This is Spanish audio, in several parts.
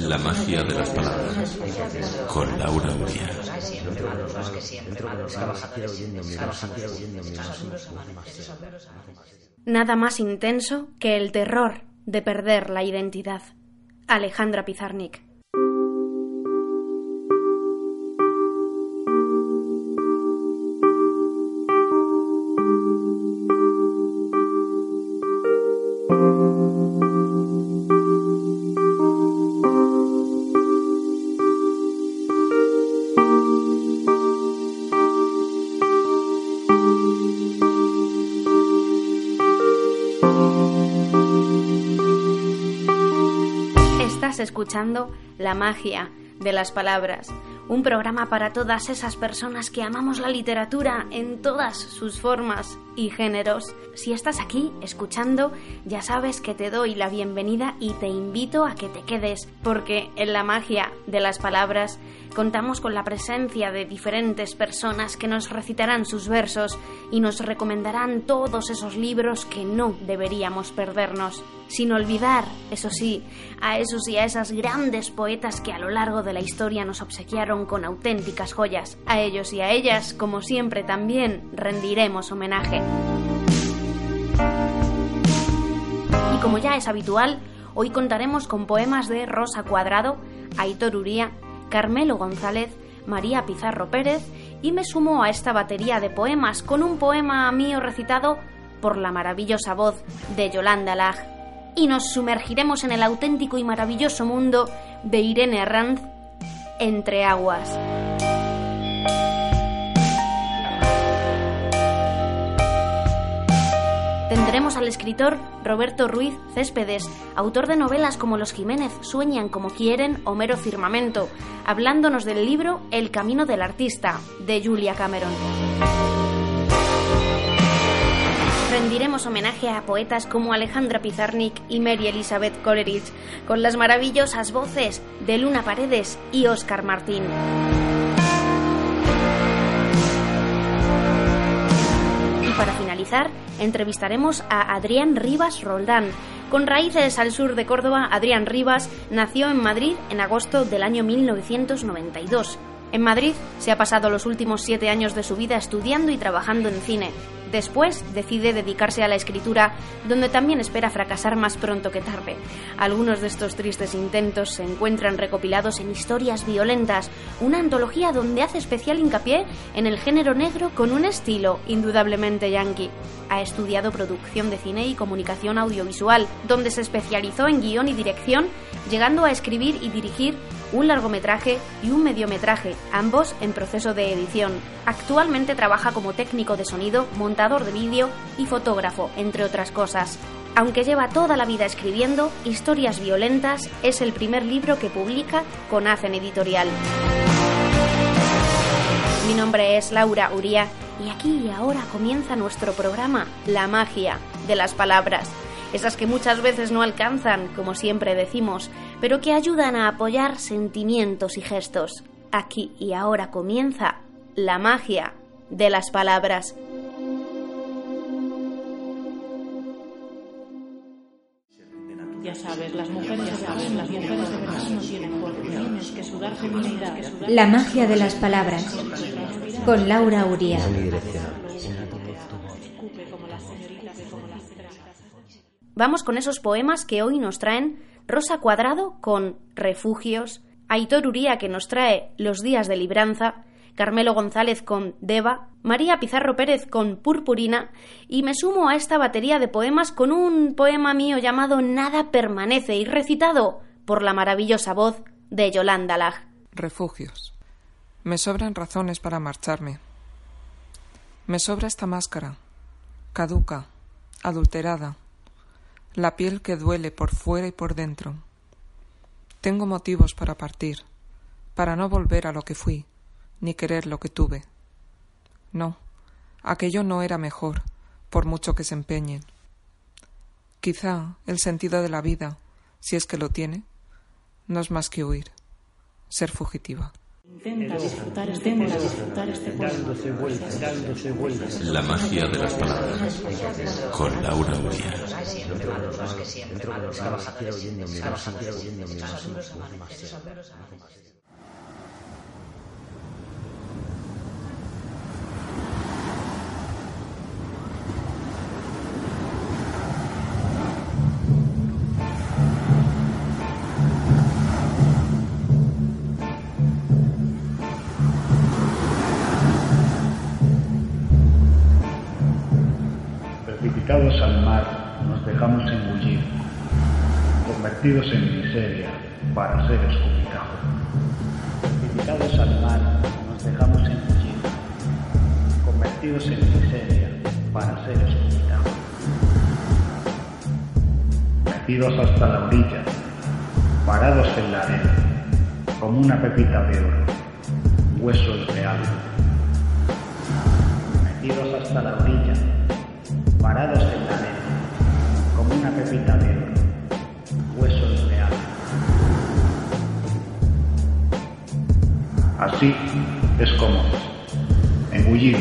La magia de las palabras. Con Laura Uría. Nada más intenso que el terror de perder la identidad. Alejandra Pizarnik. La magia de las palabras, un programa para todas esas personas que amamos la literatura en todas sus formas y géneros. Si estás aquí escuchando, ya sabes que te doy la bienvenida y te invito a que te quedes, porque en la magia de las palabras contamos con la presencia de diferentes personas que nos recitarán sus versos y nos recomendarán todos esos libros que no deberíamos perdernos. Sin olvidar, eso sí, a esos y a esas grandes poetas que a lo largo de la historia nos obsequiaron con auténticas joyas. A ellos y a ellas, como siempre, también rendiremos homenaje. Y como ya es habitual, hoy contaremos con poemas de Rosa Cuadrado, Aitor Uría, Carmelo González, María Pizarro Pérez y me sumo a esta batería de poemas con un poema mío recitado por la maravillosa voz de Yolanda Lag. Y nos sumergiremos en el auténtico y maravilloso mundo de Irene Arranz, Entre Aguas. Tendremos al escritor Roberto Ruiz Céspedes, autor de novelas como Los Jiménez sueñan como quieren, Homero Firmamento, hablándonos del libro El camino del artista, de Julia Cameron. Rendiremos homenaje a poetas como Alejandra Pizarnik y Mary Elizabeth Coleridge, con las maravillosas voces de Luna Paredes y Oscar Martín. para entrevistaremos a Adrián Rivas Roldán. Con raíces al sur de Córdoba, Adrián Rivas nació en Madrid en agosto del año 1992. En Madrid se ha pasado los últimos siete años de su vida estudiando y trabajando en cine. Después decide dedicarse a la escritura, donde también espera fracasar más pronto que tarde. Algunos de estos tristes intentos se encuentran recopilados en Historias Violentas, una antología donde hace especial hincapié en el género negro con un estilo indudablemente yankee. Ha estudiado producción de cine y comunicación audiovisual, donde se especializó en guion y dirección, llegando a escribir y dirigir un largometraje y un mediometraje, ambos en proceso de edición. Actualmente trabaja como técnico de sonido, montador de vídeo y fotógrafo, entre otras cosas. Aunque lleva toda la vida escribiendo, Historias Violentas es el primer libro que publica con Hacen Editorial. Mi nombre es Laura Uría y aquí y ahora comienza nuestro programa La magia de las palabras esas que muchas veces no alcanzan, como siempre decimos, pero que ayudan a apoyar sentimientos y gestos. Aquí y ahora comienza la magia de las palabras. Ya sabes, las mujeres, ya saben, las mujeres de verdad no tienen cuerpo, tienes que sudar feminidad. La magia de las palabras, con Laura Uría. Vamos con esos poemas que hoy nos traen Rosa Cuadrado con Refugios, Aitor Uría que nos trae Los días de libranza, Carmelo González con Deva, María Pizarro Pérez con Purpurina y me sumo a esta batería de poemas con un poema mío llamado Nada permanece y recitado por la maravillosa voz de Yolanda Lag. Refugios. Me sobran razones para marcharme. Me sobra esta máscara, caduca, adulterada la piel que duele por fuera y por dentro. Tengo motivos para partir, para no volver a lo que fui, ni querer lo que tuve. No, aquello no era mejor, por mucho que se empeñen. Quizá el sentido de la vida, si es que lo tiene, no es más que huir, ser fugitiva. Intenta disfrutar este intenta disfrutar este juego. La magia de las palabras. Con Laura Uría. Precipitados convertidos en miseria para ser escupitajo. Precipitados al mar, nos dejamos engullir, convertidos en miseria para ser escupitajo. Metidos hasta la orilla, parados en la arena, como una pepita de oro, huesos de algo. Metidos hasta la orilla, parados en la arena, como una pepita de oro, Así es como, engullidos,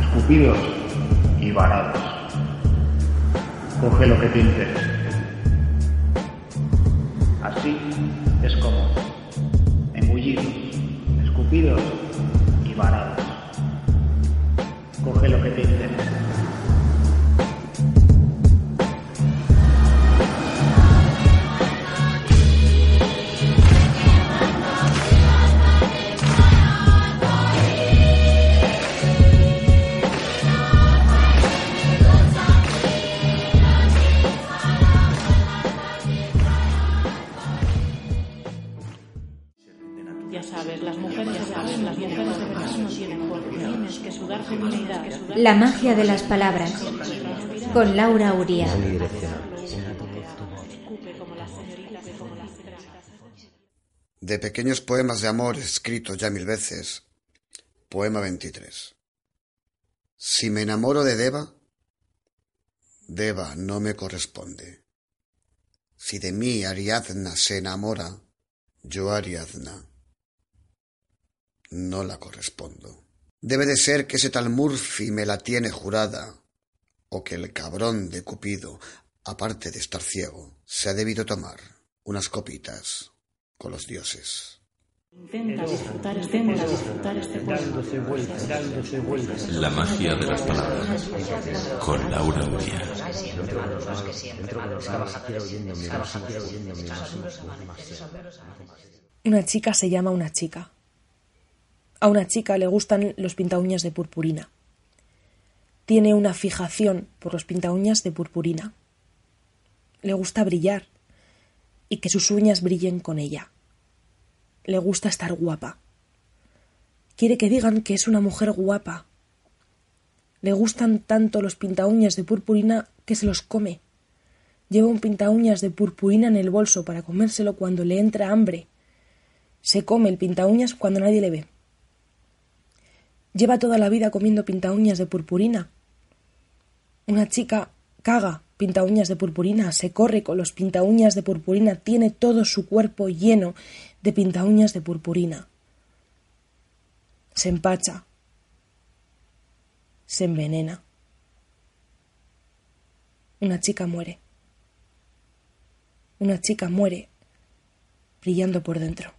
escupidos y varados. Coge lo que te interese. Así es como, engullidos, escupidos y varados. Coge lo que te interese. La magia de las palabras. Con Laura Uría. De pequeños poemas de amor escritos ya mil veces. Poema 23. Si me enamoro de Deva, Deva no me corresponde. Si de mí Ariadna se enamora, yo Ariadna no la correspondo. Debe de ser que ese tal Murphy me la tiene jurada, o que el cabrón de Cupido, aparte de estar ciego, se ha debido tomar unas copitas con los dioses. Intenta disfrutar, intenta disfrutar este juego. La magia de las palabras. Con Laura Uría. Una chica se llama una chica. A una chica le gustan los pintaúñas de purpurina. Tiene una fijación por los pintaúñas de purpurina. Le gusta brillar y que sus uñas brillen con ella. Le gusta estar guapa. Quiere que digan que es una mujer guapa. Le gustan tanto los pintaúñas de purpurina que se los come. Lleva un pintaúñas de purpurina en el bolso para comérselo cuando le entra hambre. Se come el pintaúñas cuando nadie le ve. Lleva toda la vida comiendo pintaúñas de purpurina. Una chica caga pintaúñas de purpurina, se corre con los pintaúñas de purpurina, tiene todo su cuerpo lleno de pintaúñas de purpurina. Se empacha, se envenena. Una chica muere. Una chica muere brillando por dentro.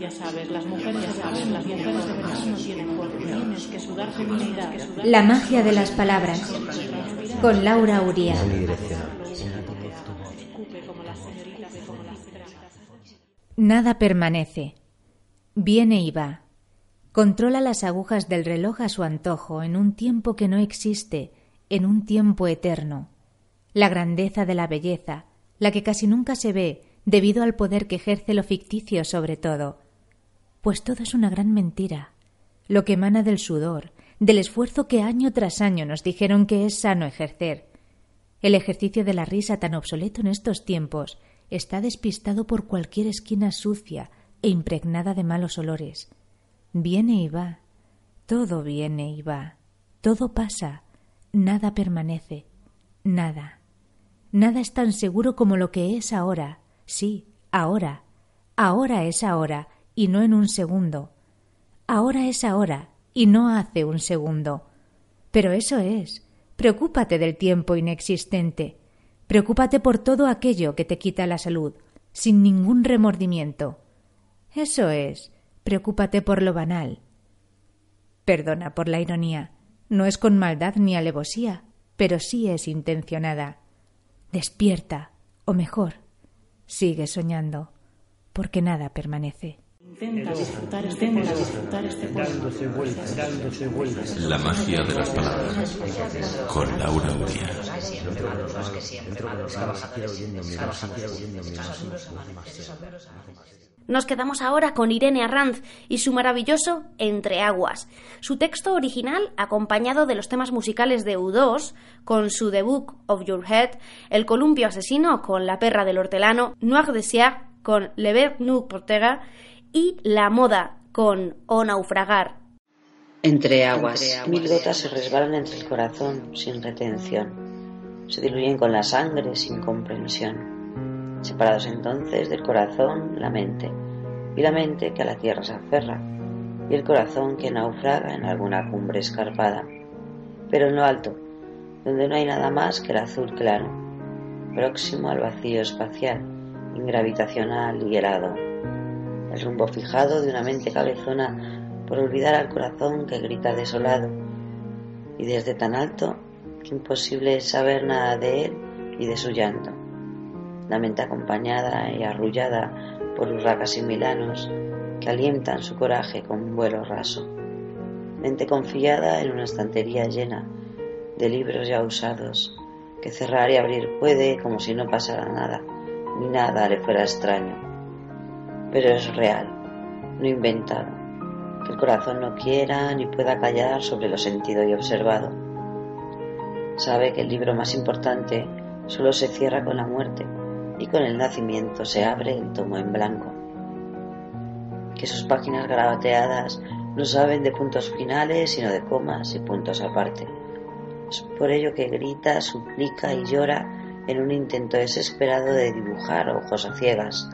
Ya sabes, las mujeres, ya sabes, las mujeres de verdad no tienen cuerpo. Tienes que sudar feminidad. La magia de las palabras. Con Laura Uría. Nada permanece. Viene y va. Controla las agujas del reloj a su antojo en un tiempo que no existe, en un tiempo eterno. La grandeza de la belleza, la que casi nunca se ve debido al poder que ejerce lo ficticio sobre todo. Pues todo es una gran mentira, lo que emana del sudor, del esfuerzo que año tras año nos dijeron que es sano ejercer. El ejercicio de la risa tan obsoleto en estos tiempos está despistado por cualquier esquina sucia e impregnada de malos olores. Viene y va, todo viene y va, todo pasa, nada permanece, nada. Nada es tan seguro como lo que es ahora, sí, ahora. Ahora es ahora y no en un segundo. Ahora es ahora y no hace un segundo. Pero eso es. Preocúpate del tiempo inexistente. Preocúpate por todo aquello que te quita la salud, sin ningún remordimiento. Eso es. Preocúpate por lo banal. Perdona por la ironía. No es con maldad ni alevosía, pero sí es intencionada. Despierta, o mejor, sigue soñando, porque nada permanece. Intenta disfrutar, intenta disfrutar este juego. La magia de las palabras. Con Laura Uría. Nos quedamos ahora con Irene Arranz y su maravilloso Entre Aguas. Su texto original, acompañado de los temas musicales de U2, con su The Book of Your Head, El columpio asesino con La perra del hortelano, Noir de Sierre con Le Ver Nou Portera y La moda con O naufragar. Entre aguas, mil gotas se resbalan entre el corazón sin retención, se diluyen con la sangre sin comprensión. Separados entonces del corazón la mente, y la mente que a la tierra se aferra, y el corazón que naufraga en alguna cumbre escarpada, pero en lo alto, donde no hay nada más que el azul claro, próximo al vacío espacial, ingravitacional y helado, el rumbo fijado de una mente cabezona por olvidar al corazón que grita desolado, y desde tan alto que imposible es saber nada de él y de su llanto la mente acompañada y arrullada por urracas y milanos que alientan su coraje con un vuelo raso. Mente confiada en una estantería llena de libros ya usados, que cerrar y abrir puede como si no pasara nada, ni nada le fuera extraño. Pero es real, no inventado, que el corazón no quiera ni pueda callar sobre lo sentido y observado. Sabe que el libro más importante solo se cierra con la muerte y con el nacimiento se abre el tomo en blanco. Que sus páginas garabateadas no saben de puntos finales, sino de comas y puntos aparte. Es por ello que grita, suplica y llora en un intento desesperado de dibujar ojos a ciegas,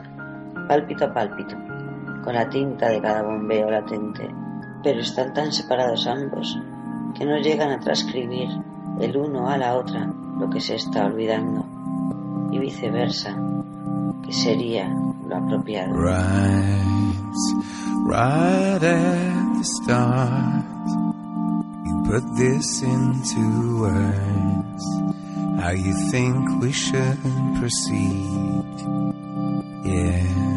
pálpito a pálpito, con la tinta de cada bombeo latente. Pero están tan separados ambos que no llegan a transcribir el uno a la otra lo que se está olvidando y viceversa, que sería lo apropiado. Right, at the start, you put this into words, how you think we should proceed, yeah.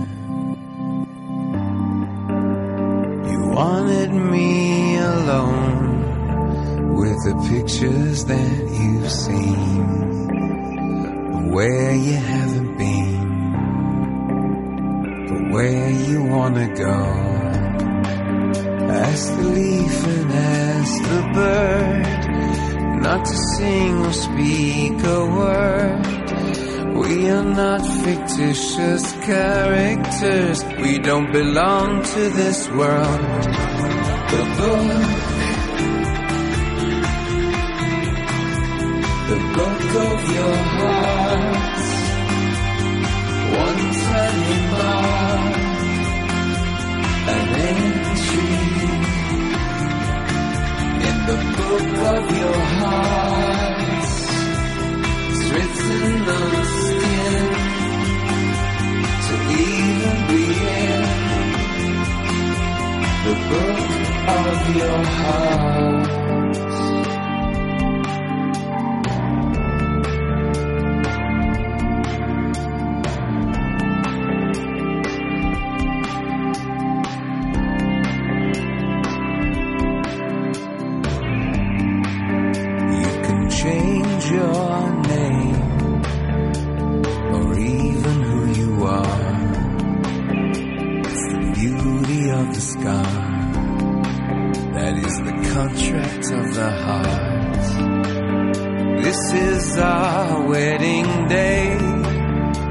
Wanted me alone with the pictures that you've seen where you haven't been, but where you wanna go. Ask the leaf and ask the bird not to sing or speak a word. We are not fictitious characters. We don't belong to this world. The book, the book of your heart. One tiny mark, an entry in the book of your heart. The book of your heart. Our wedding day.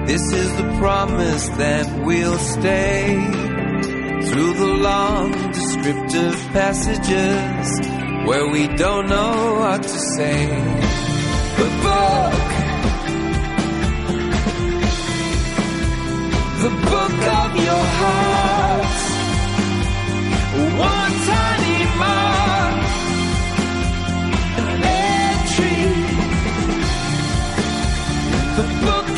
This is the promise that we'll stay through the long descriptive passages where we don't know what to say. The book, the book of your heart. One tiny mark,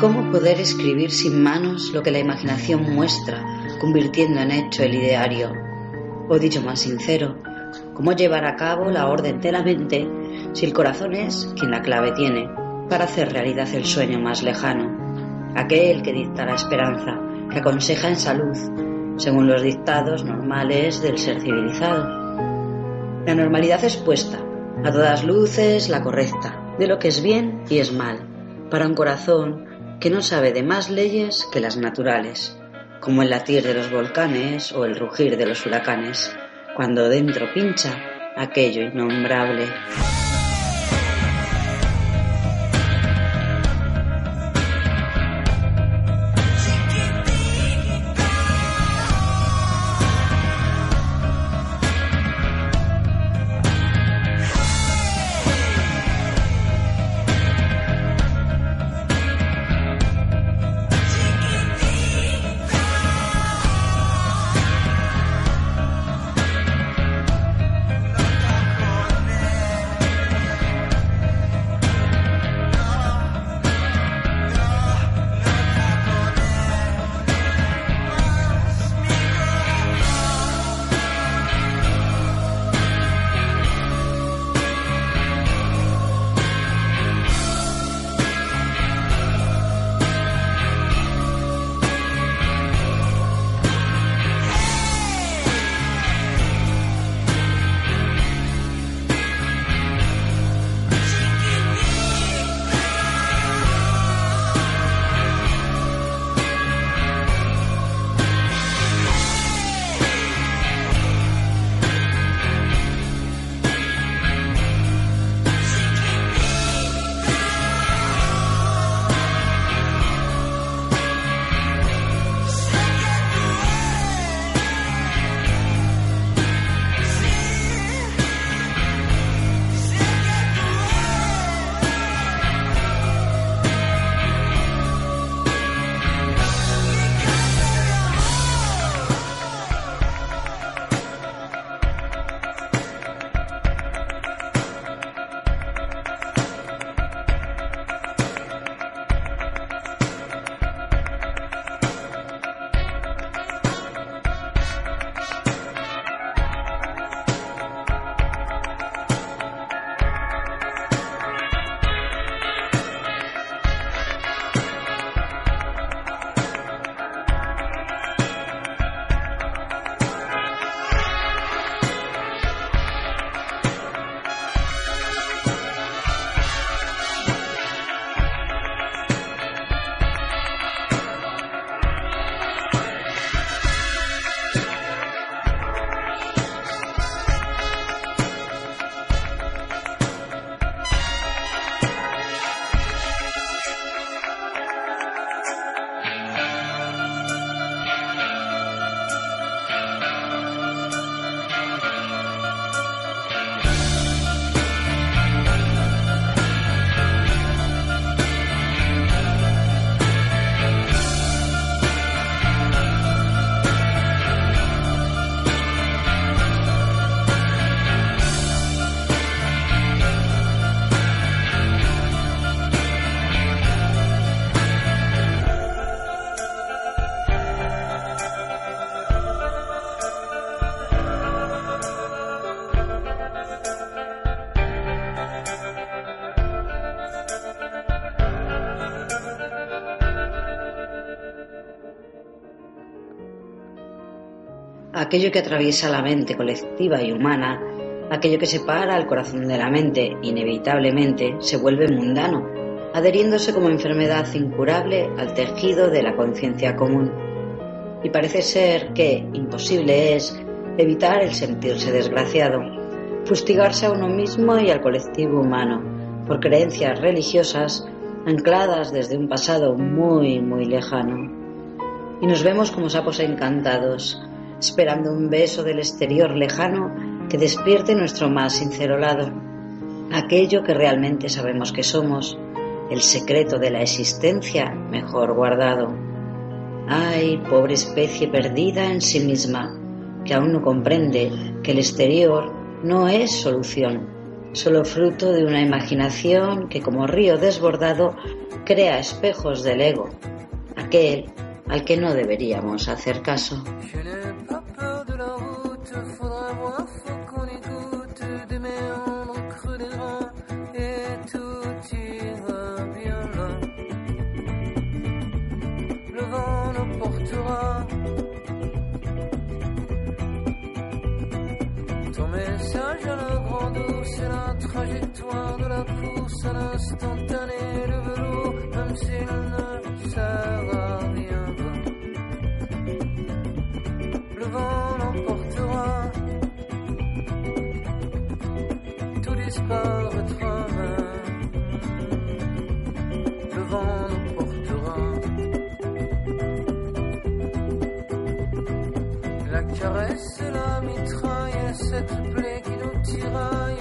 ¿Cómo poder escribir sin manos lo que la imaginación muestra, convirtiendo en hecho el ideario? O dicho más sincero, ¿cómo llevar a cabo la orden de la mente si el corazón es quien la clave tiene para hacer realidad el sueño más lejano? Aquel que dicta la esperanza, que aconseja en salud, según los dictados normales del ser civilizado. La normalidad es puesta, a todas luces la correcta, de lo que es bien y es mal, para un corazón que no sabe de más leyes que las naturales, como el latir de los volcanes o el rugir de los huracanes, cuando dentro pincha aquello innombrable. Aquello que atraviesa la mente colectiva y humana, aquello que separa al corazón de la mente, inevitablemente se vuelve mundano, adheriéndose como enfermedad incurable al tejido de la conciencia común. Y parece ser que imposible es evitar el sentirse desgraciado, fustigarse a uno mismo y al colectivo humano por creencias religiosas ancladas desde un pasado muy, muy lejano. Y nos vemos como sapos encantados, esperando un beso del exterior lejano que despierte nuestro más sincero lado, aquello que realmente sabemos que somos, el secreto de la existencia mejor guardado. Ay, pobre especie perdida en sí misma, que aún no comprende que el exterior no es solución, solo fruto de una imaginación que como río desbordado crea espejos del ego, aquel al que no deberíamos hacer caso. trajectoire de la pousse à l'instantané, le velours, même s'il ne sert caresse la mitraille, cette plaie qui nous tiraille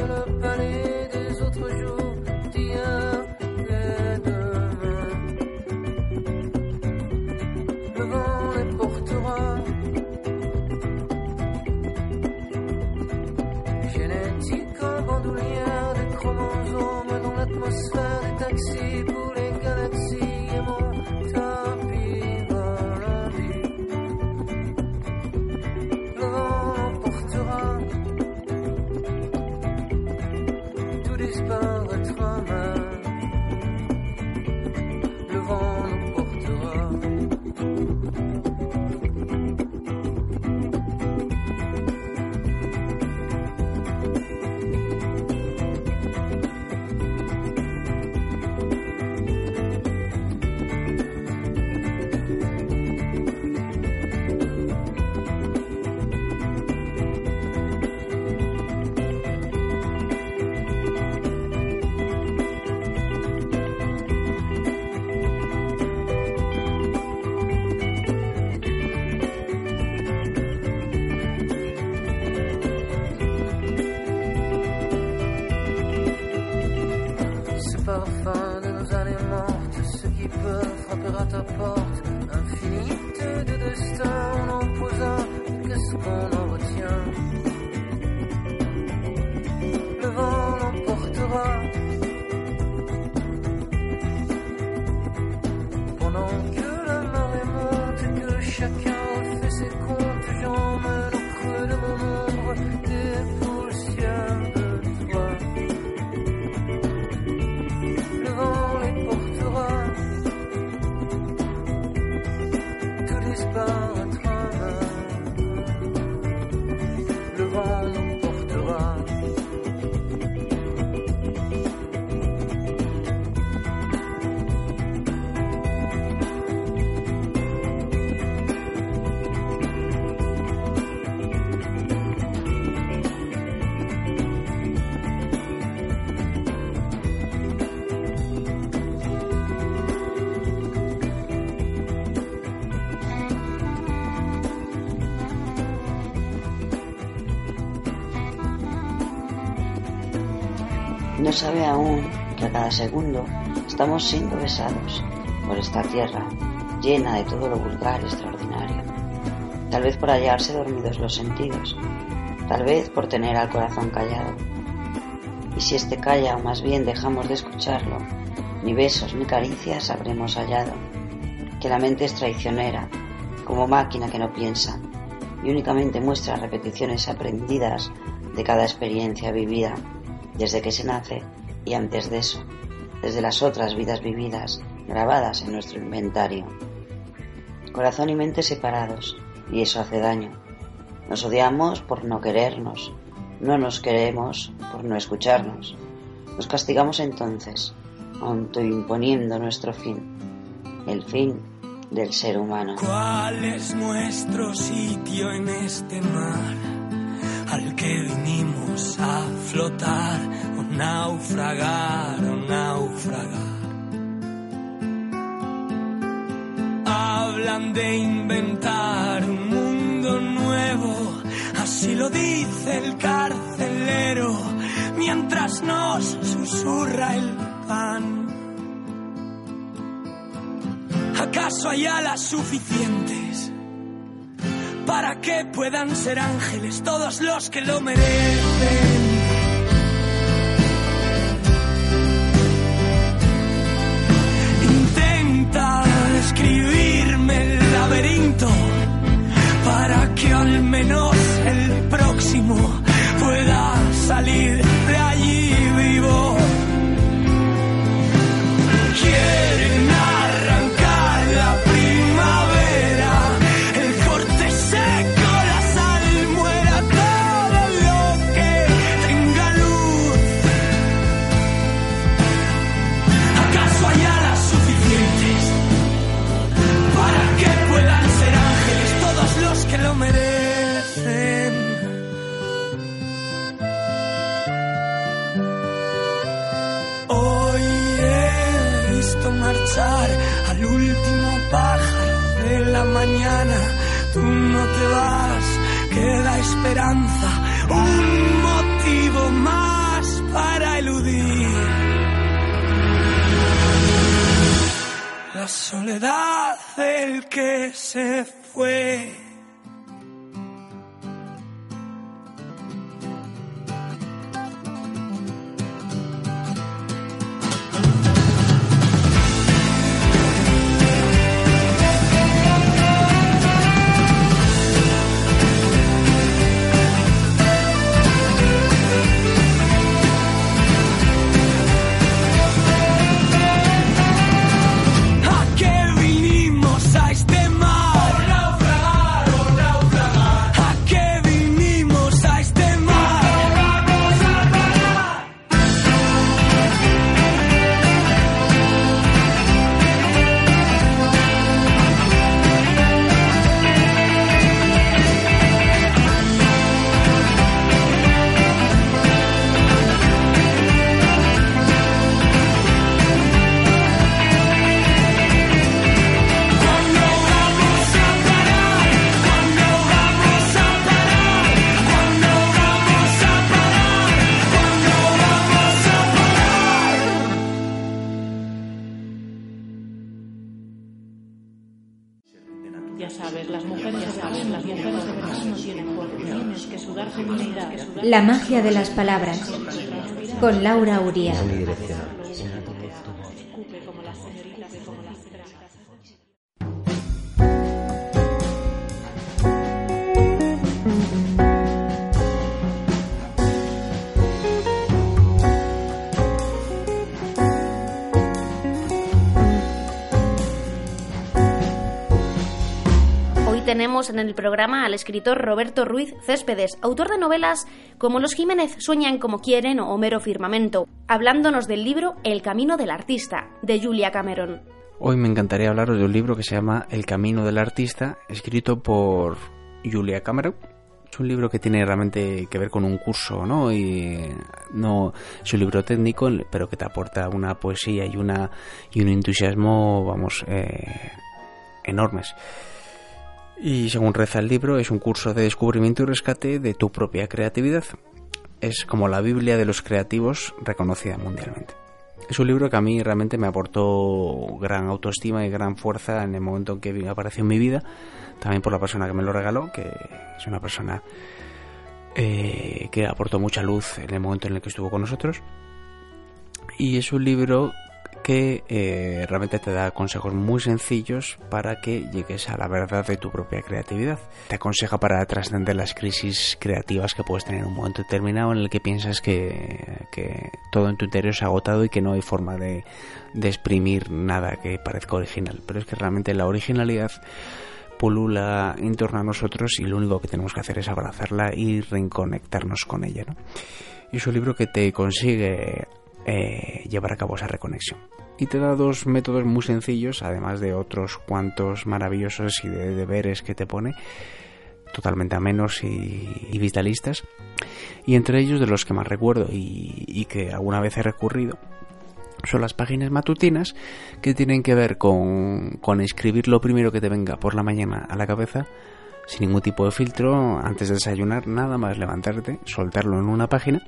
no sabe aún que a cada segundo estamos siendo besados por esta tierra llena de todo lo vulgar y extraordinario. Tal vez por hallarse dormidos los sentidos, tal vez por tener al corazón callado. Y si este calla o más bien dejamos de escucharlo, ni besos ni caricias habremos hallado, que la mente es traicionera, como máquina que no piensa, y únicamente muestra repeticiones aprendidas de cada experiencia vivida desde que se nace y antes de eso, desde las otras vidas vividas grabadas en nuestro inventario. Corazón y mente separados, y eso hace daño. Nos odiamos por no querernos, no nos queremos por no escucharnos. Nos castigamos entonces, autoimponiendo nuestro fin, el fin del ser humano. ¿Cuál es nuestro sitio en este mar al que vinimos a flotar o naufragar o naufragar? Hablan de inventar un mundo nuevo, así lo dice el carcelero, mientras nos susurra el pan. ¿Acaso hay alas suficientes para que puedan ser ángeles todos los que lo merecen? Esperanza, un motivo más para eludir. La soledad del que se fue. La magia de las palabras. Con Laura Uría. Tenemos en el programa al escritor Roberto Ruiz Céspedes, autor de novelas como Los Jiménez sueñan como quieren o Homero Firmamento, hablándonos del libro El camino del artista, de Julia Cameron. Hoy me encantaría hablaros de un libro que se llama El camino del artista, escrito por Julia Cameron. Es un libro que tiene realmente que ver con un curso, ¿no? Y no es un libro técnico, pero que te aporta una poesía y una y un entusiasmo, vamos, eh, enormes. Y según reza el libro, es un curso de descubrimiento y rescate de tu propia creatividad. Es como la Biblia de los creativos reconocida mundialmente. Es un libro que a mí realmente me aportó gran autoestima y gran fuerza en el momento en que apareció en mi vida, también por la persona que me lo regaló, que es una persona eh, que aportó mucha luz en el momento en el que estuvo con nosotros. Y es un libro que eh, realmente te da consejos muy sencillos para que llegues a la verdad de tu propia creatividad. Te aconseja para trascender las crisis creativas que puedes tener en un momento determinado en el que piensas que, que todo en tu interior se ha agotado y que no hay forma de, de exprimir nada que parezca original. Pero es que realmente la originalidad polula en torno a nosotros y lo único que tenemos que hacer es abrazarla y reconectarnos con ella. ¿no? Y es un libro que te consigue eh, llevar a cabo esa reconexión. Y te da dos métodos muy sencillos, además de otros cuantos maravillosos y de deberes que te pone, totalmente amenos y, y vitalistas. Y entre ellos, de los que más recuerdo y, y que alguna vez he recurrido, son las páginas matutinas que tienen que ver con, con escribir lo primero que te venga por la mañana a la cabeza sin ningún tipo de filtro antes de desayunar, nada más levantarte, soltarlo en una página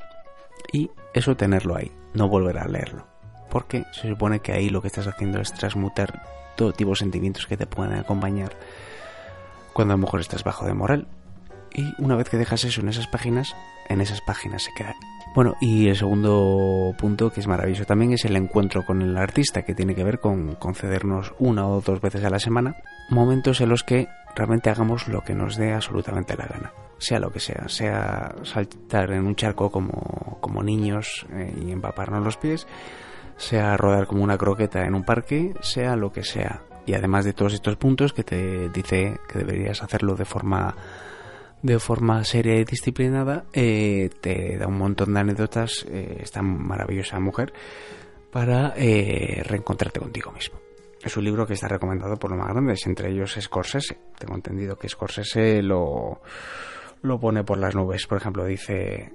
y eso tenerlo ahí, no volver a leerlo. Porque se supone que ahí lo que estás haciendo es transmutar todo tipo de sentimientos que te pueden acompañar cuando a lo mejor estás bajo de moral. Y una vez que dejas eso en esas páginas, en esas páginas se queda. Bueno, y el segundo punto que es maravilloso también es el encuentro con el artista, que tiene que ver con concedernos una o dos veces a la semana momentos en los que realmente hagamos lo que nos dé absolutamente la gana, sea lo que sea, sea saltar en un charco como, como niños eh, y empaparnos los pies, sea rodar como una croqueta en un parque, sea lo que sea. Y además de todos estos puntos que te dice que deberías hacerlo de forma de forma seria y disciplinada, eh, te da un montón de anécdotas, eh, esta maravillosa mujer, para eh, reencontrarte contigo mismo. Es un libro que está recomendado por los más grandes, entre ellos Scorsese. Tengo entendido que Scorsese lo, lo pone por las nubes. Por ejemplo, dice,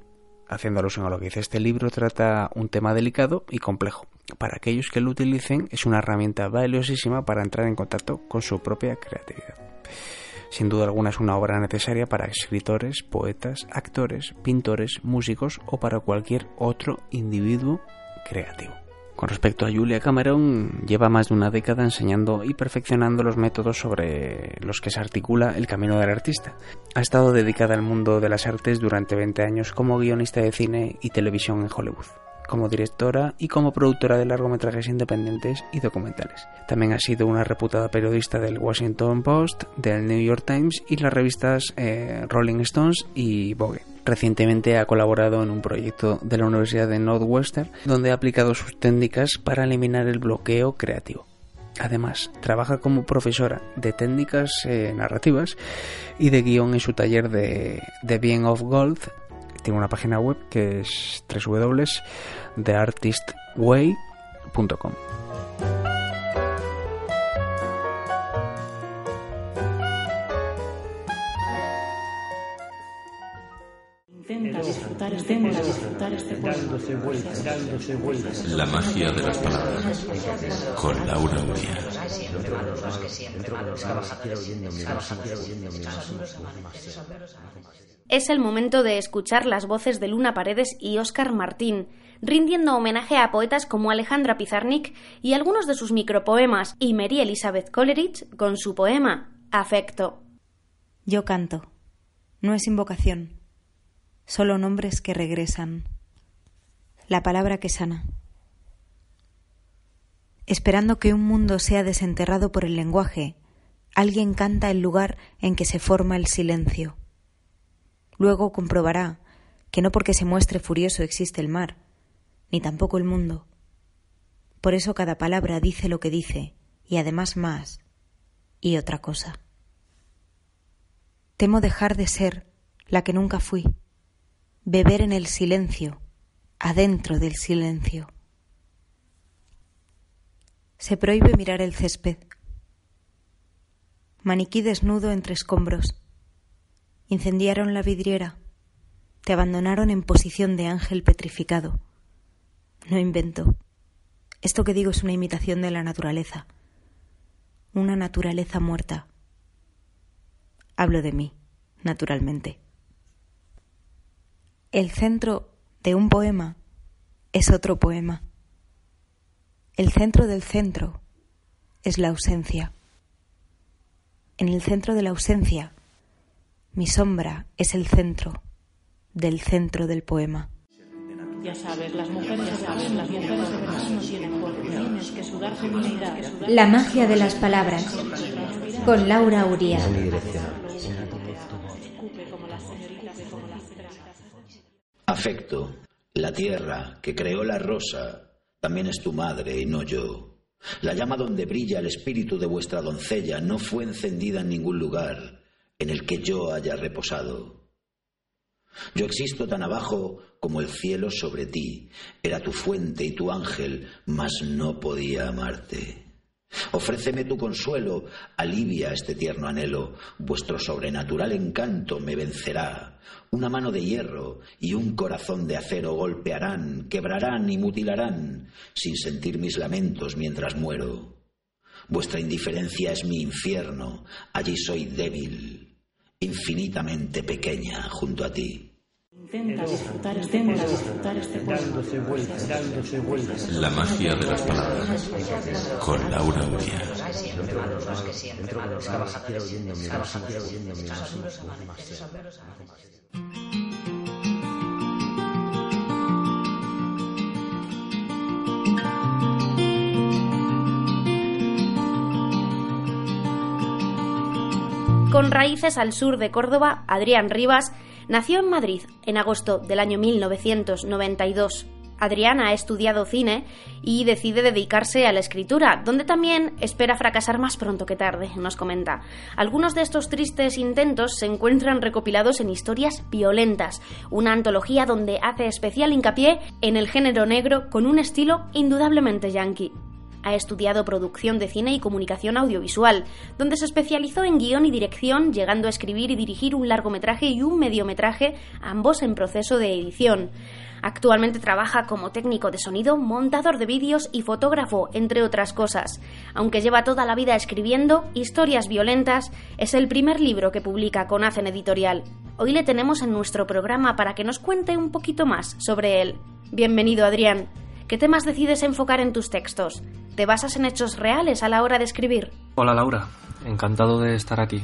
haciendo alusión a lo que dice, este libro trata un tema delicado y complejo. Para aquellos que lo utilicen, es una herramienta valiosísima para entrar en contacto con su propia creatividad. Sin duda alguna es una obra necesaria para escritores, poetas, actores, pintores, músicos o para cualquier otro individuo creativo. Con respecto a Julia Cameron, lleva más de una década enseñando y perfeccionando los métodos sobre los que se articula el camino del artista. Ha estado dedicada al mundo de las artes durante 20 años como guionista de cine y televisión en Hollywood como directora y como productora de largometrajes independientes y documentales. También ha sido una reputada periodista del Washington Post, del New York Times y las revistas eh, Rolling Stones y Vogue. Recientemente ha colaborado en un proyecto de la Universidad de Northwestern donde ha aplicado sus técnicas para eliminar el bloqueo creativo. Además, trabaja como profesora de técnicas eh, narrativas y de guion en su taller de The Being of Gold tiene una página web que es www.theartistway.com. Disfrutar este La magia de las palabras con Laura Uría. Es el momento de escuchar las voces de Luna Paredes y Óscar Martín, rindiendo homenaje a poetas como Alejandra Pizarnik y algunos de sus micropoemas, y Mary Elizabeth Coleridge con su poema Afecto. Yo canto. No es invocación. Solo nombres que regresan. La palabra que sana. Esperando que un mundo sea desenterrado por el lenguaje, alguien canta el lugar en que se forma el silencio. Luego comprobará que no porque se muestre furioso existe el mar, ni tampoco el mundo. Por eso cada palabra dice lo que dice, y además más, y otra cosa. Temo dejar de ser la que nunca fui, beber en el silencio, adentro del silencio. Se prohíbe mirar el césped. Maniquí desnudo entre escombros Incendiaron la vidriera. Te abandonaron en posición de ángel petrificado. No invento. Esto que digo es una imitación de la naturaleza. Una naturaleza muerta. Hablo de mí, naturalmente. El centro de un poema es otro poema. El centro del centro es la ausencia. En el centro de la ausencia mi sombra es el centro del centro del poema. Ya sabes, las mujeres, ya sabes, las mujeres no tienen tienes que sudar feminidad. La magia de las palabras con Laura Uría. Afecto. La tierra que creó la rosa también es tu madre y no yo. La llama donde brilla el espíritu de vuestra doncella no fue encendida en ningún lugar en el que yo haya reposado. Yo existo tan abajo como el cielo sobre ti. Era tu fuente y tu ángel, mas no podía amarte. Ofréceme tu consuelo, alivia este tierno anhelo. Vuestro sobrenatural encanto me vencerá. Una mano de hierro y un corazón de acero golpearán, quebrarán y mutilarán, sin sentir mis lamentos mientras muero. Vuestra indiferencia es mi infierno, allí soy débil, infinitamente pequeña junto a ti. Intenta disfrutar, intenta disfrutar este Dándose vueltas, dándose vueltas. La magia de las palabras. Con Laura Uría. Con raíces al sur de Córdoba, Adrián Rivas nació en Madrid en agosto del año 1992. Adrián ha estudiado cine y decide dedicarse a la escritura, donde también espera fracasar más pronto que tarde, nos comenta. Algunos de estos tristes intentos se encuentran recopilados en Historias Violentas, una antología donde hace especial hincapié en el género negro con un estilo indudablemente yankee. Ha estudiado producción de cine y comunicación audiovisual, donde se especializó en guion y dirección, llegando a escribir y dirigir un largometraje y un mediometraje, ambos en proceso de edición. Actualmente trabaja como técnico de sonido, montador de vídeos y fotógrafo, entre otras cosas. Aunque lleva toda la vida escribiendo Historias Violentas, es el primer libro que publica con Hacen Editorial. Hoy le tenemos en nuestro programa para que nos cuente un poquito más sobre él. Bienvenido, Adrián. ¿Qué temas decides enfocar en tus textos? ¿Te basas en hechos reales a la hora de escribir? Hola Laura, encantado de estar aquí.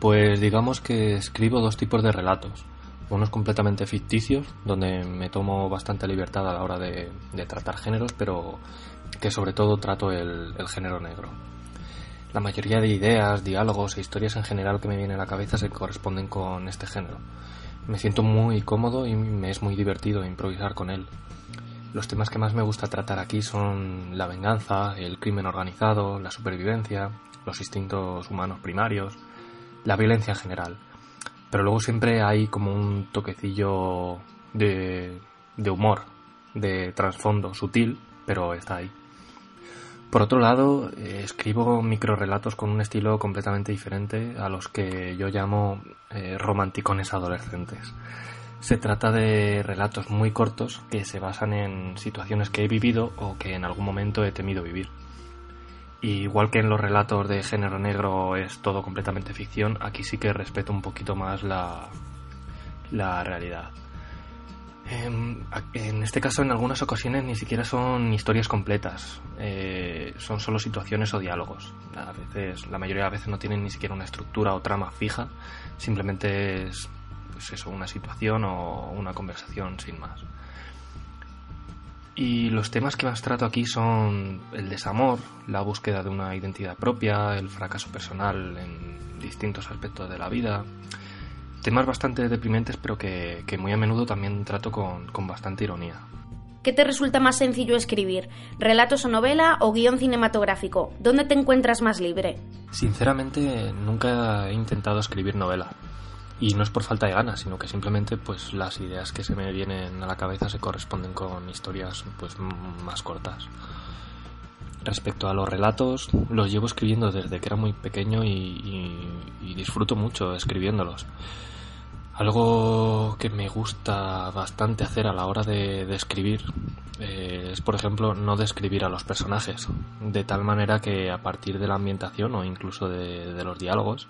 Pues digamos que escribo dos tipos de relatos. Unos completamente ficticios, donde me tomo bastante libertad a la hora de, tratar géneros, pero que sobre todo trato el, el género negro. La mayoría de ideas, diálogos e historias en general que me vienen a la cabeza se corresponden con este género. Me siento muy cómodo y me es muy divertido improvisar con él. Los temas que más me gusta tratar aquí son la venganza, el crimen organizado, la supervivencia, los instintos humanos primarios, la violencia en general. Pero luego siempre hay como un toquecillo de, de humor, de trasfondo sutil, pero está ahí. Por otro lado, eh, escribo microrelatos con un estilo completamente diferente a los que yo llamo eh, romanticones adolescentes. Se trata de relatos muy cortos que se basan en situaciones que he vivido o que en algún momento he temido vivir. Igual que en los relatos de género negro es todo completamente ficción, aquí sí que respeto un poquito más la, la realidad. En, en, este caso, en algunas ocasiones ni siquiera son historias completas, eh, son solo situaciones o diálogos. A veces, la mayoría de veces no tienen ni siquiera una estructura o trama fija, simplemente es pues eso, una situación o una conversación sin más. Y los temas que más trato aquí son el desamor, la búsqueda de una identidad propia, el fracaso personal en distintos aspectos de la vida. Temas bastante deprimentes, pero que, que muy a menudo también trato con, con bastante ironía. ¿Qué te resulta más sencillo escribir? ¿Relatos o novela o guion cinematográfico? ¿Dónde te encuentras más libre? Sinceramente, nunca he intentado escribir novela. Y no es por falta de ganas, sino que simplemente pues las ideas que se me vienen a la cabeza se corresponden con historias pues más cortas. Respecto a los relatos, los llevo escribiendo desde que era muy pequeño y, y, y disfruto mucho escribiéndolos. Algo que me gusta bastante hacer a la hora de, de escribir eh, es, por ejemplo, no describir a los personajes, de tal manera que a partir de la ambientación o incluso de, de los diálogos,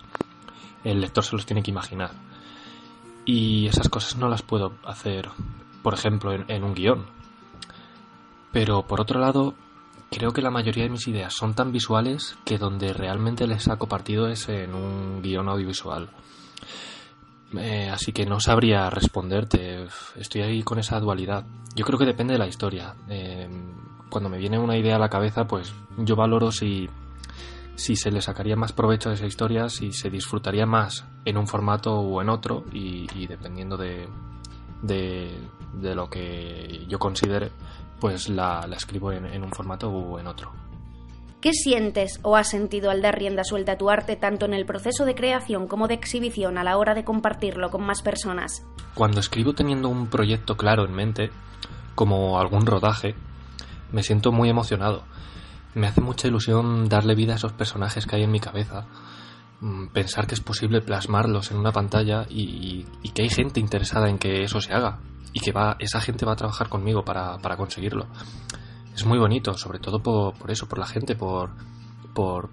el lector se los tiene que imaginar. Y esas cosas no las puedo hacer, por ejemplo, en, un guion. Pero por otro lado, creo que la mayoría de mis ideas son tan visuales que donde realmente les saco partido es en un guion audiovisual. Eh, así que no sabría responderte. Estoy ahí con esa dualidad. Yo creo que depende de la historia. Eh, cuando me viene una idea a la cabeza, pues yo valoro si si se le sacaría más provecho a esa historia, si se disfrutaría más en un formato o en otro y, y dependiendo de, de, de, lo que yo considere, pues la, la escribo en, en, un formato o en otro. ¿Qué sientes o has sentido al dar rienda suelta a tu arte tanto en el proceso de creación como de exhibición a la hora de compartirlo con más personas? Cuando escribo teniendo un proyecto claro en mente, como algún rodaje, me siento muy emocionado. Me hace mucha ilusión darle vida a esos personajes que hay en mi cabeza, mm, pensar que es posible plasmarlos en una pantalla y, que hay gente interesada en que eso se haga y que va, esa gente va a trabajar conmigo para, conseguirlo es muy bonito, sobre todo por, eso, por la gente, por, por,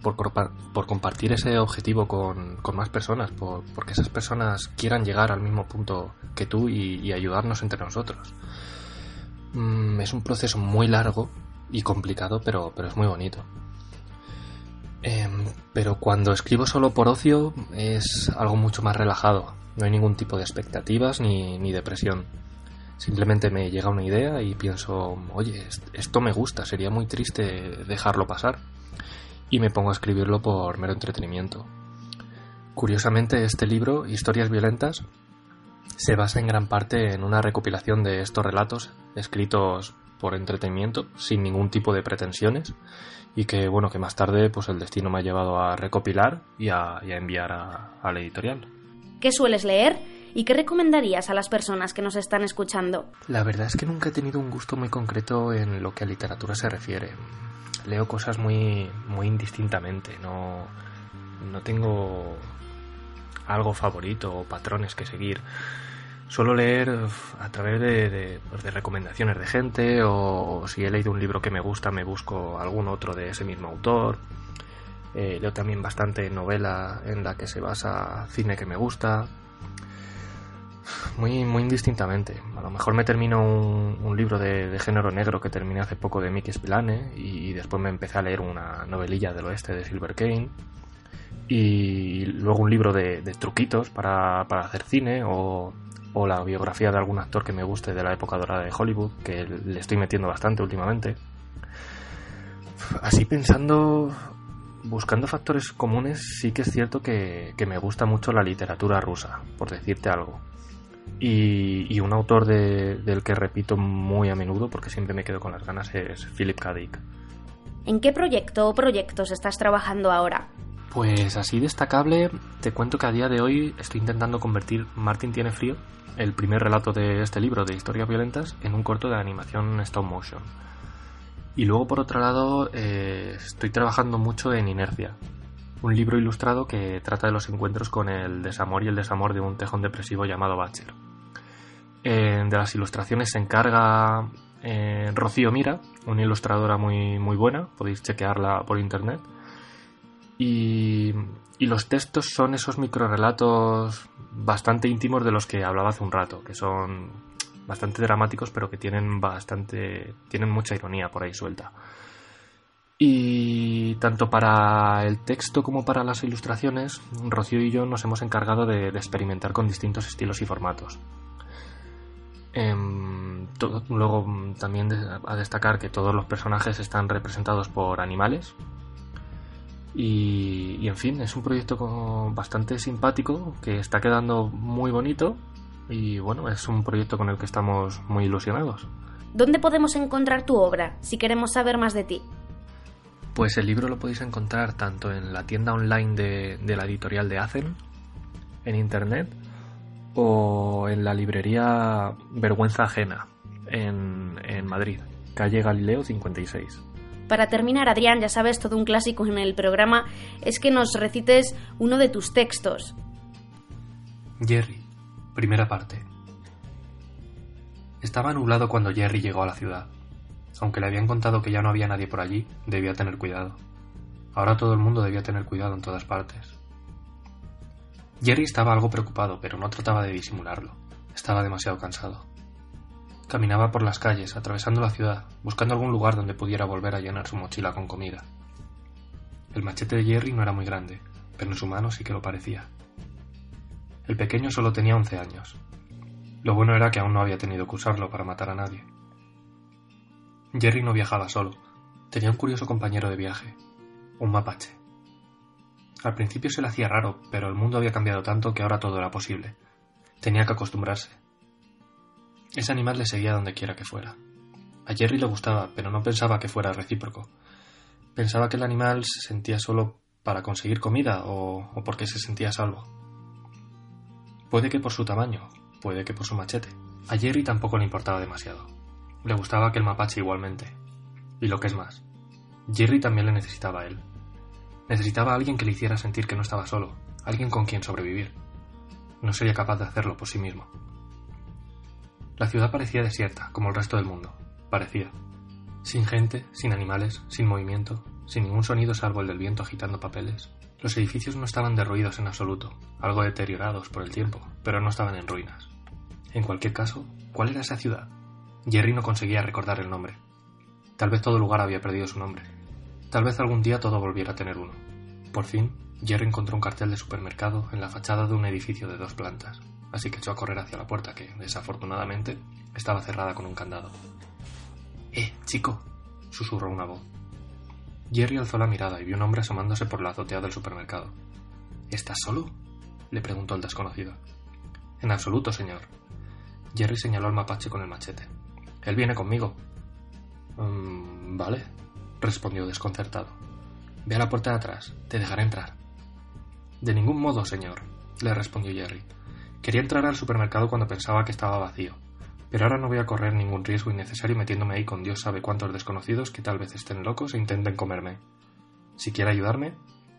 compartir ese objetivo con, más personas, por, porque esas personas quieran llegar al mismo punto que tú y, ayudarnos entre nosotros. Mm, es un proceso muy largo y complicado, pero, pero es muy bonito. Em, pero cuando escribo solo por ocio es algo mucho más relajado. No hay ningún tipo de expectativas ni, ni de presión. Simplemente me llega una idea y pienso, oye, esto me gusta, sería muy triste dejarlo pasar. Y me pongo a escribirlo por mero entretenimiento. Curiosamente, este libro, Historias Violentas, se basa en gran parte en una recopilación de estos relatos escritos por entretenimiento, sin ningún tipo de pretensiones, y que bueno, que más tarde pues el destino me ha llevado a recopilar y a, enviar a, a la editorial. ¿Qué sueles leer? ¿Y qué recomendarías a las personas que nos están escuchando? La verdad es que nunca he tenido un gusto muy concreto en lo que a literatura se refiere. Leo cosas muy, muy indistintamente, no, no tengo algo favorito o patrones que seguir. Suelo leer a través de, pues recomendaciones de gente o, si he leído un libro que me gusta me busco algún otro de ese mismo autor. Eh, leo también bastante novela en la que se basa cine que me gusta muy, muy indistintamente. A lo mejor me termino un, libro de, género negro que terminé hace poco de Mickey Spillane y, después me empecé a leer una novelilla del oeste de Silver Kane y luego un libro de, truquitos para, hacer cine o, o, la biografía de algún actor que me guste de la época dorada de Hollywood, que le estoy metiendo bastante últimamente. Así pensando, buscando factores comunes, sí que es cierto que, que me gusta mucho la literatura rusa, por decirte algo. Y, un autor del que repito muy a menudo, porque siempre me quedo con las ganas, es Philip K. Dick. ¿En qué proyecto o proyectos estás trabajando ahora? Pues así destacable, te cuento que a día de hoy estoy intentando convertir Martin tiene frío, el primer relato de este libro de historias violentas, en un corto de animación stop motion. Y luego, por otro lado, eh, estoy trabajando mucho en Inercia, un libro ilustrado que trata de los encuentros con el desamor y el desamor de un tejón depresivo llamado Bacher. Eh, de las ilustraciones se encarga eh, Rocío Mira, una ilustradora muy, muy buena, podéis chequearla por internet. Y, los textos son esos microrelatos bastante íntimos de los que hablaba hace un rato, que son bastante dramáticos, pero que tienen bastante. tienen mucha ironía por ahí suelta. Y tanto para el texto como para las ilustraciones, Rocío y yo nos hemos encargado de experimentar con distintos estilos y formatos. Em, luego mm, también a destacar que todos los personajes están representados por animales. Y, en fin, es un proyecto bastante simpático que está quedando muy bonito y bueno, es un proyecto con el que estamos muy ilusionados. ¿Dónde podemos encontrar tu obra si queremos saber más de ti? Pues el libro lo podéis encontrar tanto en la tienda online de, de la editorial de Acen, en internet, o en la librería Vergüenza Ajena en, en Madrid, calle Galileo 56. Para terminar, Adrián, ya sabes, todo un clásico en el programa es que nos recites uno de tus textos. Jerry, primera parte. Estaba nublado cuando Jerry llegó a la ciudad. Aunque le habían contado que ya no había nadie por allí, debía tener cuidado. Ahora todo el mundo debía tener cuidado en todas partes. Jerry estaba algo preocupado, pero no trataba de disimularlo. Estaba demasiado cansado. Caminaba por las calles, atravesando la ciudad, buscando algún lugar donde pudiera volver a llenar su mochila con comida. El machete de Jerry no era muy grande, pero en su mano sí que lo parecía. El pequeño solo tenía once años. Lo bueno era que aún no había tenido que usarlo para matar a nadie. Jerry no viajaba solo. Tenía un curioso compañero de viaje, un mapache. Al principio se le hacía raro, pero el mundo había cambiado tanto que ahora todo era posible. Tenía que acostumbrarse. Ese animal le seguía donde quiera que fuera. A Jerry le gustaba, pero no pensaba que fuera recíproco. Pensaba que el animal se sentía solo para conseguir comida o, porque se sentía salvo. Puede que por su tamaño, puede que por su machete. A Jerry tampoco le importaba demasiado. Le gustaba aquel mapache igualmente. Y lo que es más, Jerry también le necesitaba a él. Necesitaba a alguien que le hiciera sentir que no estaba solo, alguien con quien sobrevivir. No sería capaz de hacerlo por sí mismo. La ciudad parecía desierta, como el resto del mundo. Parecía. Sin gente, sin animales, sin movimiento, sin ningún sonido salvo el del viento agitando papeles. Los edificios no estaban derruidos en absoluto, algo deteriorados por el tiempo, pero no estaban en ruinas. En cualquier caso, ¿cuál era esa ciudad? Jerry no conseguía recordar el nombre. Tal vez todo lugar había perdido su nombre. Tal vez algún día todo volviera a tener uno. Por fin, Jerry encontró un cartel de supermercado en la fachada de un edificio de dos plantas así que echó a correr hacia la puerta que, desafortunadamente, estaba cerrada con un candado. ¡Eh, chico! susurró una voz. Jerry alzó la mirada y vio un hombre asomándose por la azotea del supermercado. ¿Estás solo? le preguntó el desconocido. En absoluto, señor. Jerry señaló al mapache con el machete. Él viene conmigo. Mm, vale, respondió desconcertado. Ve a la puerta de atrás, te dejaré entrar. De ningún modo, señor, le respondió Jerry. Quería entrar al supermercado cuando pensaba que estaba vacío, pero ahora no voy a correr ningún riesgo innecesario metiéndome ahí con Dios sabe cuántos desconocidos que tal vez estén locos e intenten comerme. Si quiere ayudarme,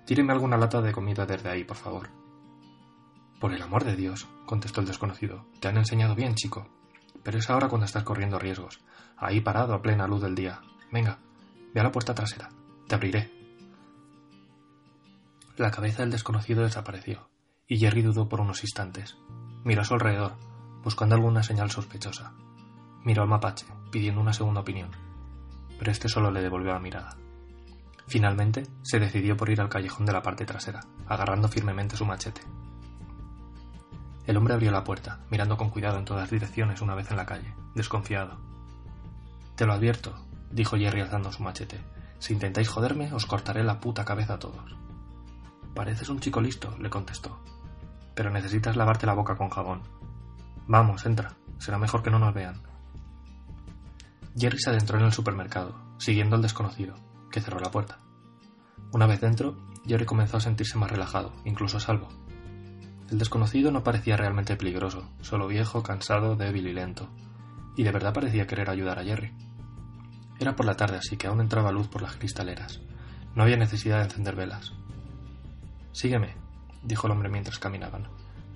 tíreme alguna lata de comida desde ahí, por favor. Por el amor de Dios, contestó el desconocido, te han enseñado bien, chico. Pero es ahora cuando estás corriendo riesgos, ahí parado a plena luz del día. Venga, ve a la puerta trasera, te abriré. La cabeza del desconocido desapareció y Jerry dudó por unos instantes. Miró a su alrededor, buscando alguna señal sospechosa. Miró al mapache, pidiendo una segunda opinión, pero este solo le devolvió la mirada. Finalmente, se decidió por ir al callejón de la parte trasera, agarrando firmemente su machete. El hombre abrió la puerta, mirando con cuidado en todas direcciones una vez en la calle, desconfiado. Te lo advierto, dijo Jerry alzando su machete. Si intentáis joderme, os cortaré la puta cabeza a todos. Pareces un chico listo, le contestó pero necesitas lavarte la boca con jabón. Vamos, entra. Será mejor que no nos vean. Jerry se adentró en el supermercado, siguiendo al desconocido, que cerró la puerta. Una vez dentro, Jerry comenzó a sentirse más relajado, incluso a salvo. El desconocido no parecía realmente peligroso, solo viejo, cansado, débil y lento, y de verdad parecía querer ayudar a Jerry. Era por la tarde, así que aún entraba luz por las cristaleras. No había necesidad de encender velas. Sígueme, dijo el hombre mientras caminaban.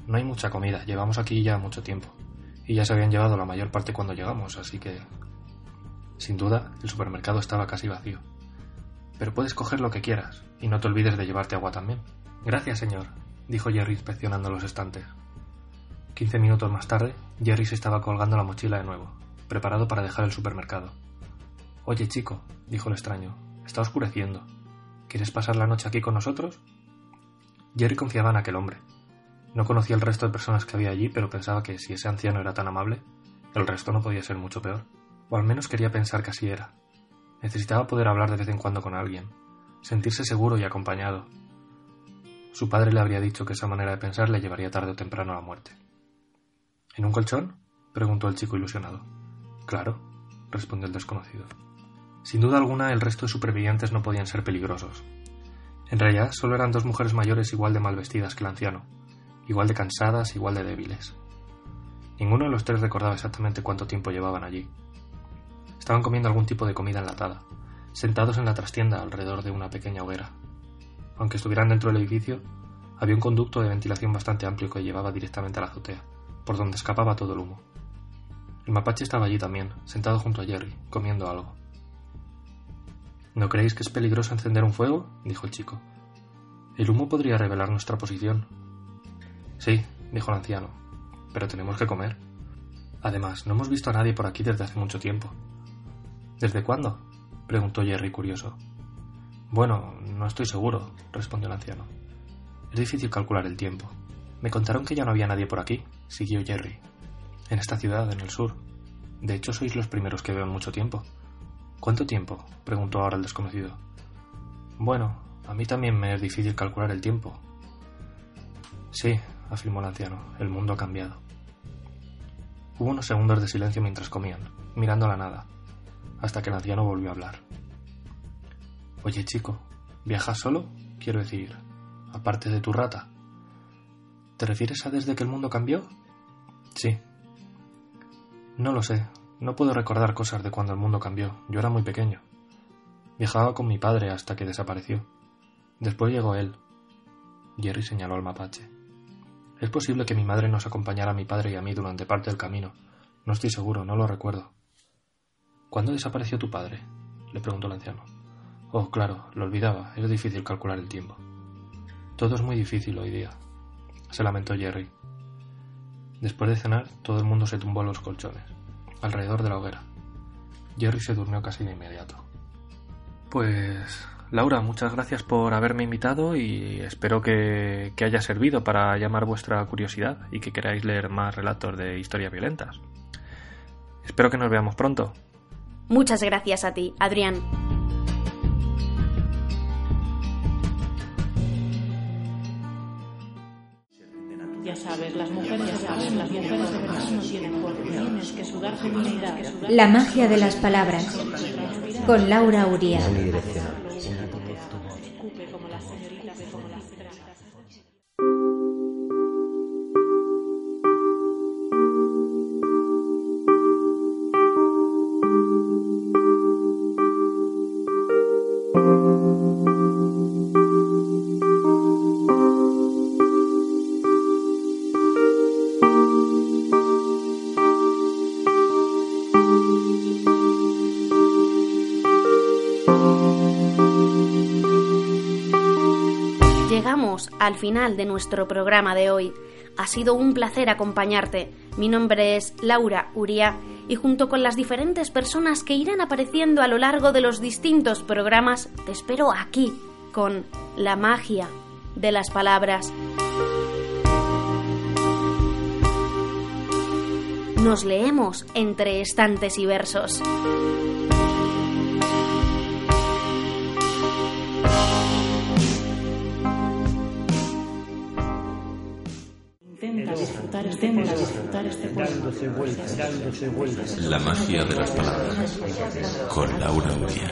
No hay mucha comida, llevamos aquí ya mucho tiempo. Y ya se habían llevado la mayor parte cuando llegamos, así que... Sin duda, el supermercado estaba casi vacío. Pero puedes coger lo que quieras, y no te olvides de llevarte agua también. Gracias, señor, dijo Jerry inspeccionando los estantes. Quince minutos más tarde, Jerry se estaba colgando la mochila de nuevo, preparado para dejar el supermercado. Oye, chico, dijo el extraño, está oscureciendo. ¿Quieres pasar la noche aquí con nosotros? Jerry confiaba en aquel hombre. No conocía el resto de personas que había allí, pero pensaba que si ese anciano era tan amable, el resto no podía ser mucho peor. O al menos quería pensar que así era. Necesitaba poder hablar de vez en cuando con alguien, sentirse seguro y acompañado. Su padre le habría dicho que esa manera de pensar le llevaría tarde o temprano a la muerte. ¿En un colchón? preguntó el chico ilusionado. Claro, respondió el desconocido. Sin duda alguna, el resto de supervivientes no podían ser peligrosos, en realidad solo eran dos mujeres mayores igual de mal vestidas que el anciano, igual de cansadas, igual de débiles. Ninguno de los tres recordaba exactamente cuánto tiempo llevaban allí. Estaban comiendo algún tipo de comida enlatada, sentados en la trastienda alrededor de una pequeña hoguera. Aunque estuvieran dentro del edificio, había un conducto de ventilación bastante amplio que llevaba directamente a la azotea, por donde escapaba todo el humo. El mapache estaba allí también, sentado junto a Jerry, comiendo algo. ¿No creéis que es peligroso encender un fuego? dijo el chico. El humo podría revelar nuestra posición. Sí, dijo el anciano, pero tenemos que comer. Además, no hemos visto a nadie por aquí desde hace mucho tiempo. ¿Desde cuándo? preguntó Jerry curioso. Bueno, no estoy seguro, respondió el anciano. Es difícil calcular el tiempo. Me contaron que ya no había nadie por aquí, siguió Jerry. En esta ciudad, en el sur. De hecho, sois los primeros que veo en mucho tiempo. ¿Cuánto tiempo? preguntó ahora el desconocido. Bueno, a mí también me es difícil calcular el tiempo. Sí, afirmó el anciano, el mundo ha cambiado. Hubo unos segundos de silencio mientras comían, mirando la nada, hasta que el anciano volvió a hablar. Oye, chico, ¿viajas solo? Quiero decir, aparte de tu rata. ¿Te refieres a desde que el mundo cambió? Sí. No lo sé. No puedo recordar cosas de cuando el mundo cambió. Yo era muy pequeño. Viajaba con mi padre hasta que desapareció. Después llegó él. Jerry señaló al mapache. Es posible que mi madre nos acompañara a mi padre y a mí durante parte del camino. No estoy seguro, no lo recuerdo. ¿Cuándo desapareció tu padre? le preguntó el anciano. Oh, claro, lo olvidaba. Es difícil calcular el tiempo. Todo es muy difícil hoy día, se lamentó Jerry. Después de cenar, todo el mundo se tumbó a los colchones, alrededor de la hoguera. Jerry se durmió casi de inmediato. Pues, Laura, muchas gracias por haberme invitado y espero que, que haya servido para llamar vuestra curiosidad y que queráis leer más relatos de historias violentas. Espero que nos veamos pronto. Muchas gracias a ti, Adrián. Sabes, las mujeres, ya sabes, las mujeres de verdad no tienen cuerpo, tienes que sudar feminidad. La magia de las palabras. Con Laura Uría. Al final de nuestro programa de hoy. Ha sido un placer acompañarte. Mi nombre es Laura Uría y junto con las diferentes personas que irán apareciendo a lo largo de los distintos programas, te espero aquí con la magia de las palabras. Nos leemos entre estantes y versos. Disfrutar este disfrutar este pueblo. La magia de las palabras. Con Laura Uría.